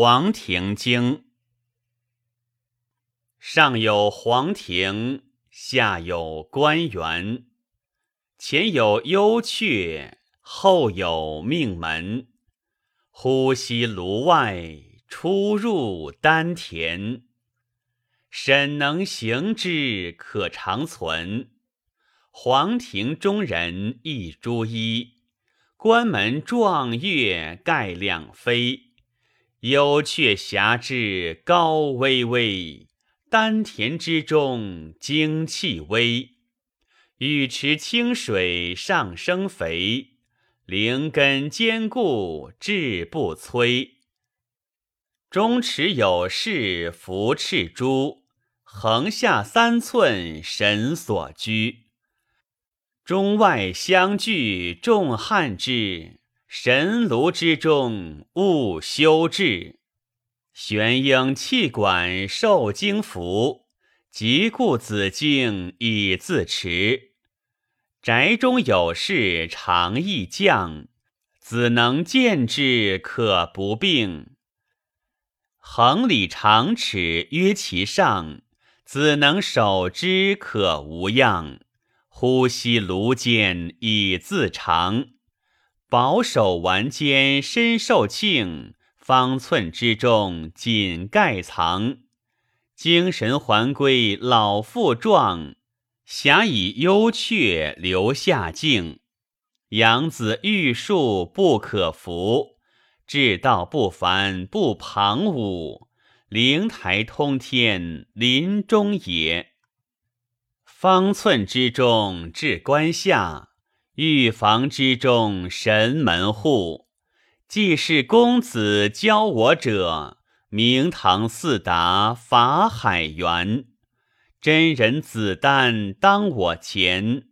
黄庭经》。上有黄庭，下有关元，前有幽阙，后有命门。呼吸炉外，出入丹田。审能行之，可长存。黄庭中人一朱衣，关门撞月盖两飞。幽阙狭至高巍巍，丹田之中精气微。玉池清水上升肥，灵根坚固志不摧。中池有事扶赤珠，横下三寸神所居。中外相聚众汉之，神炉之中勿修治。玄英气管受精服，即故子敬以自持。宅中有事常易降，子能见之可不病。横里长尺约其上，子能守之可无恙。呼吸炉间以自长，保守丸间身受庆，方寸之中紧盖藏。精神还归老妇壮，侠以幽阙留下静。养子玉树不可扶，至道不凡不旁骛。灵台通天临中也。方寸之中至关下，玉房之中神门户。既是公子教我者，明堂四达法海源。真人子丹当我前，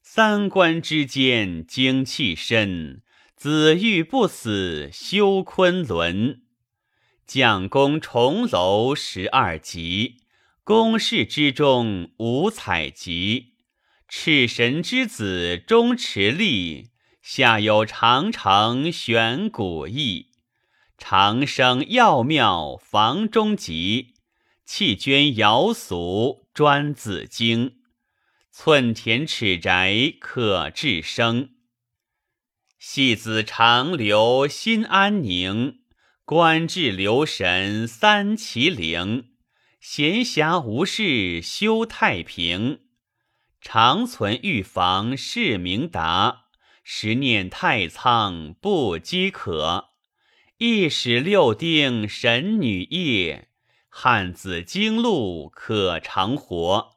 三关之间精气深。子欲不死修昆仑，将功重楼十二级。宫室之中无采集，赤神之子钟持立，下有长城悬古意，长生要妙房中集，弃捐瑶俗专子经，寸田尺宅可治生。戏子长留心安宁，官至留神三齐灵。闲暇无事修太平，常存预防是明达。时念太仓不饥渴，一使六丁神女夜，汉子经路可长活。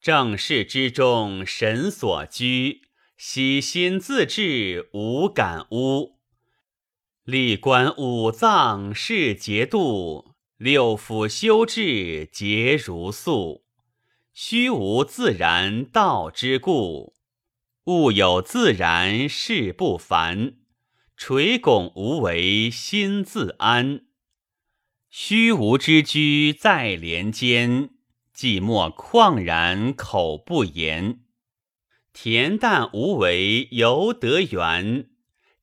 正事之中神所居，喜心自治无感污。历观五脏是节度。六腑修治皆如素，虚无自然道之故。物有自然事不凡，垂拱无为心自安。虚无之居在帘间，寂寞旷然口不言。恬淡无为犹得缘，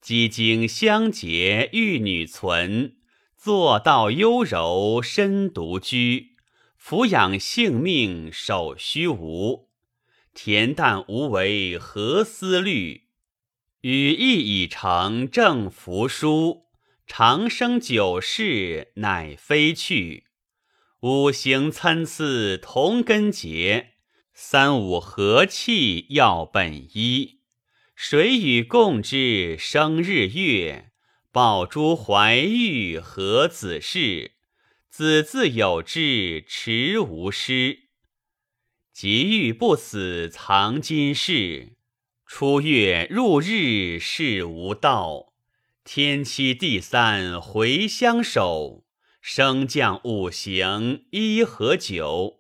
几经相结玉女存。坐道幽柔身独居，俯仰性命守虚无。恬淡无为何思虑？羽翼已成正服书，长生久世乃飞去。五行参差同根结，三五和气要本一。谁与共之生日月？宝珠怀玉何子嗣？子自有之持无失。吉欲不死藏今世，出月入日是无道。天七地三回相守，升降五行一和九。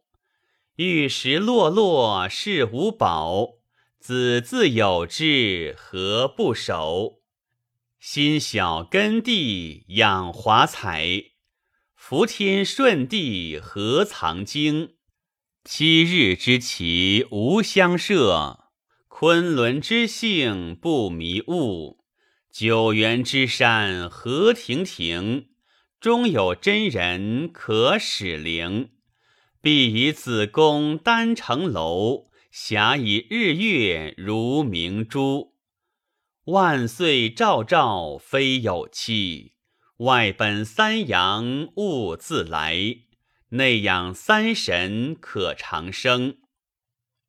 玉石落落是无宝，子自有之何不守？心小根地养华彩，福天顺地何藏经？七日之期无相涉，昆仑之性不迷雾。九原之山何亭亭，终有真人可使灵。必以子宫丹城楼，霞以日月如明珠。万岁昭昭非有期，外本三阳物自来，内养三神可长生。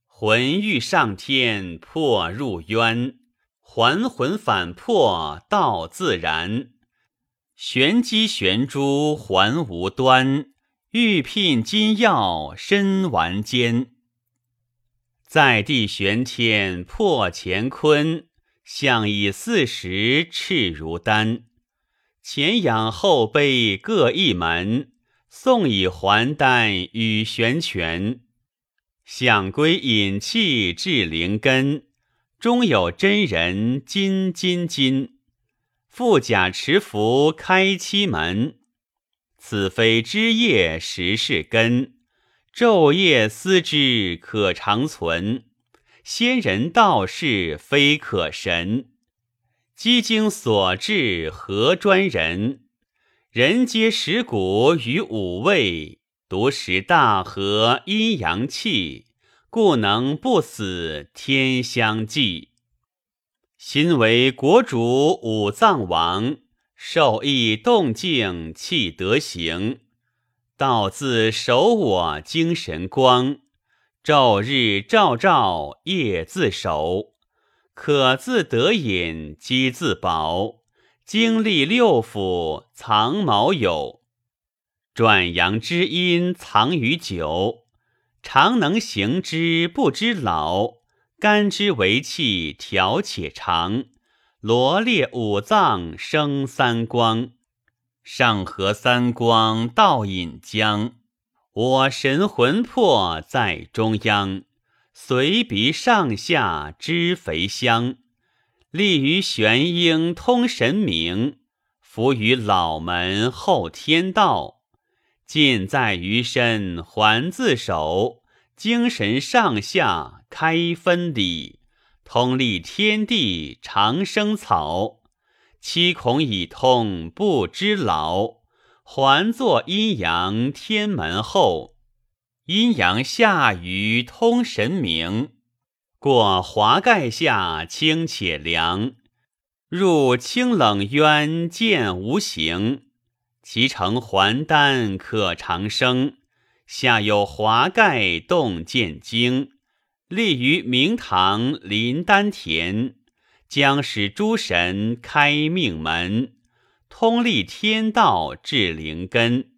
魂欲上天破入渊，还魂反魄道自然。玄机玄珠还无端，欲聘金药身丸间。在地玄天破乾坤，象以四时赤如丹。前仰后背各一门，宋以还丹与玄泉。想归引气至灵根，中有真人金金金。富甲持符开七门，此非枝叶实是根。昼夜思之可长存，仙人道士非可神。积经所至何专人？人皆食谷与五味。独食大和阴阳气，故能不死天相济。心为国主五脏王，受益动静气得行。道自守我精神光，昼日照照夜自守。可自得饮饥自饱，经历六腑藏毛有。转阳之阴藏于酒，常能行之不知老。肝之为气调且长，罗列五脏生三光。上合三光道引浆，我神魂魄在中央，随鼻上下知肥香。立于玄阴通神明，伏于老门后天道。尽在于身，还自守；精神上下开分理，通利天地长生草。七孔已通，不知老。还作阴阳天门后，阴阳下于通神明。过华盖下清且凉，入清冷渊见无形。其成还丹可长生，下有华盖洞见经，立于明堂临丹田，将使诸神开命门，通利天道至灵根。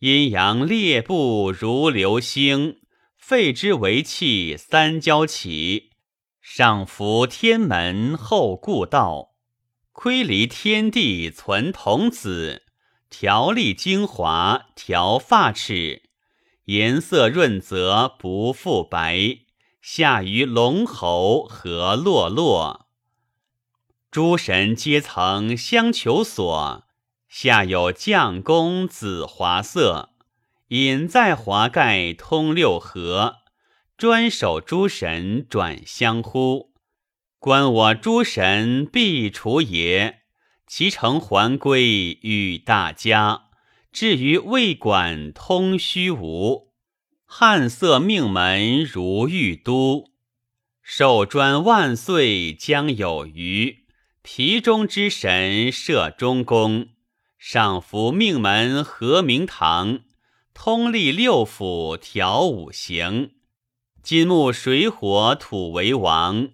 阴阳列布如流星，肺之为气三焦起，上服天门，后固道，窥离天地存童子。调丽精华，调发齿，颜色润泽不复白。下于龙喉和落落，诸神皆曾相求索。下有将公紫华色，隐在华盖通六合，专守诸神转相呼。观我诸神必除也。其成还归与大家，至于未管通虚无。汉色命门如玉都，寿专万岁将有余。皮中之神设中宫，上服命门和明堂，通历六腑调五行。金木水火土为王，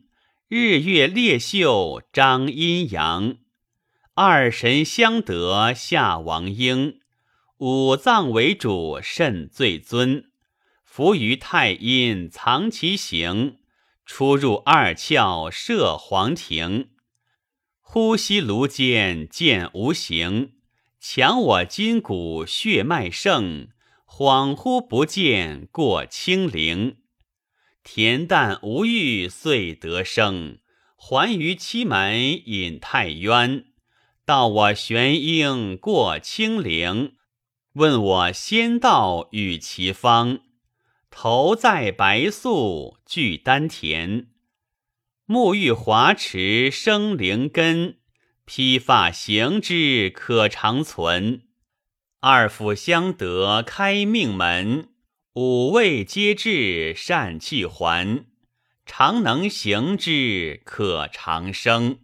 日月列宿张阴阳。二神相得下王英，五脏为主肾最尊。伏于太阴藏其形，出入二窍设黄庭。呼吸炉间见无形，强我筋骨血脉盛。恍惚不见过清灵，恬淡无欲遂得生。还于七门隐太渊。道我玄英过清灵，问我仙道与其方。头在白素聚丹田，沐浴华池生灵根。披发行之可长存。二府相得开命门，五味皆至善气还。常能行之可长生。